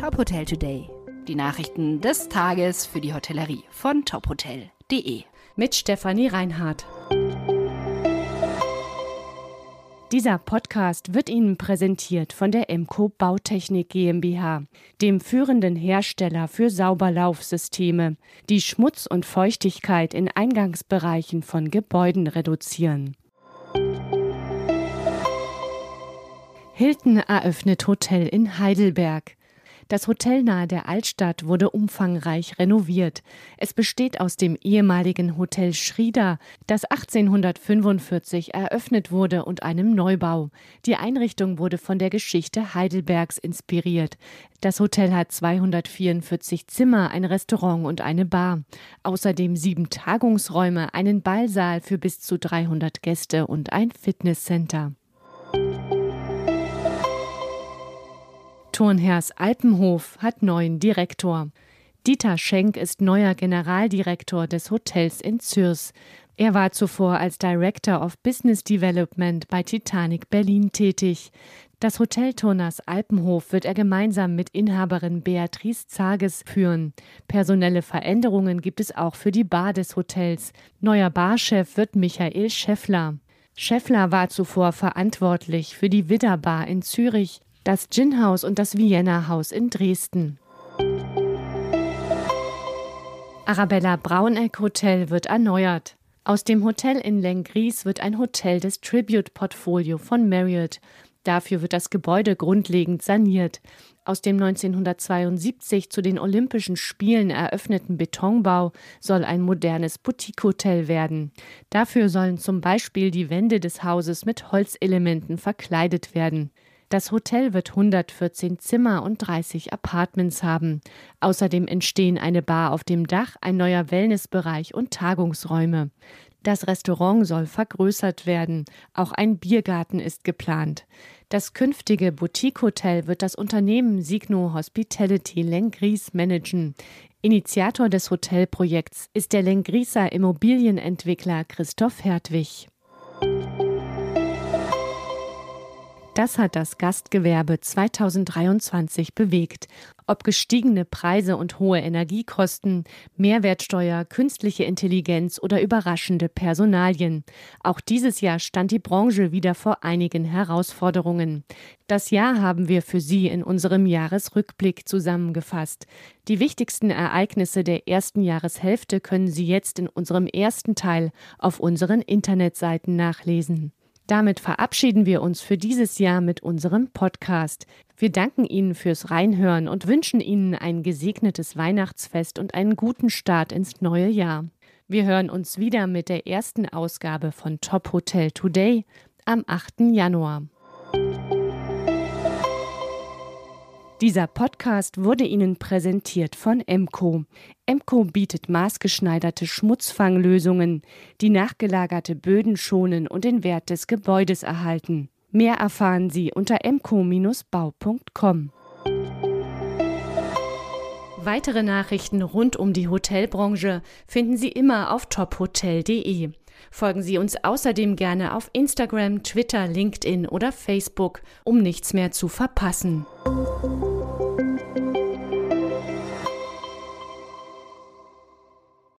Top Hotel Today. Die Nachrichten des Tages für die Hotellerie von tophotel.de. Mit Stefanie Reinhardt. Dieser Podcast wird Ihnen präsentiert von der Emco Bautechnik GmbH, dem führenden Hersteller für Sauberlaufsysteme, die Schmutz und Feuchtigkeit in Eingangsbereichen von Gebäuden reduzieren. Hilton eröffnet Hotel in Heidelberg. Das Hotel nahe der Altstadt wurde umfangreich renoviert. Es besteht aus dem ehemaligen Hotel Schrieder, das 1845 eröffnet wurde, und einem Neubau. Die Einrichtung wurde von der Geschichte Heidelbergs inspiriert. Das Hotel hat 244 Zimmer, ein Restaurant und eine Bar. Außerdem sieben Tagungsräume, einen Ballsaal für bis zu 300 Gäste und ein Fitnesscenter. Turnherrs Alpenhof hat neuen Direktor. Dieter Schenk ist neuer Generaldirektor des Hotels in Zürs. Er war zuvor als Director of Business Development bei Titanic Berlin tätig. Das Hotel Turners Alpenhof wird er gemeinsam mit Inhaberin Beatrice Zages führen. Personelle Veränderungen gibt es auch für die Bar des Hotels. Neuer Barchef wird Michael Scheffler. Scheffler war zuvor verantwortlich für die Widder Bar in Zürich das Ginhaus und das Vienna Haus in Dresden. Arabella Brauneck Hotel wird erneuert. Aus dem Hotel in Lengries wird ein Hotel des Tribute Portfolio von Marriott. Dafür wird das Gebäude grundlegend saniert. Aus dem 1972 zu den Olympischen Spielen eröffneten Betonbau soll ein modernes Boutique-Hotel werden. Dafür sollen zum Beispiel die Wände des Hauses mit Holzelementen verkleidet werden. Das Hotel wird 114 Zimmer und 30 Apartments haben. Außerdem entstehen eine Bar auf dem Dach, ein neuer Wellnessbereich und Tagungsräume. Das Restaurant soll vergrößert werden. Auch ein Biergarten ist geplant. Das künftige Boutique-Hotel wird das Unternehmen Signo Hospitality Lengries managen. Initiator des Hotelprojekts ist der Lengrieser Immobilienentwickler Christoph Hertwig. Das hat das Gastgewerbe 2023 bewegt. Ob gestiegene Preise und hohe Energiekosten, Mehrwertsteuer, künstliche Intelligenz oder überraschende Personalien. Auch dieses Jahr stand die Branche wieder vor einigen Herausforderungen. Das Jahr haben wir für Sie in unserem Jahresrückblick zusammengefasst. Die wichtigsten Ereignisse der ersten Jahreshälfte können Sie jetzt in unserem ersten Teil auf unseren Internetseiten nachlesen. Damit verabschieden wir uns für dieses Jahr mit unserem Podcast. Wir danken Ihnen fürs Reinhören und wünschen Ihnen ein gesegnetes Weihnachtsfest und einen guten Start ins neue Jahr. Wir hören uns wieder mit der ersten Ausgabe von Top Hotel Today am 8. Januar. Dieser Podcast wurde Ihnen präsentiert von Emco. Emco bietet maßgeschneiderte Schmutzfanglösungen, die nachgelagerte Böden schonen und den Wert des Gebäudes erhalten. Mehr erfahren Sie unter emco-bau.com. Weitere Nachrichten rund um die Hotelbranche finden Sie immer auf tophotel.de. Folgen Sie uns außerdem gerne auf Instagram, Twitter, LinkedIn oder Facebook, um nichts mehr zu verpassen.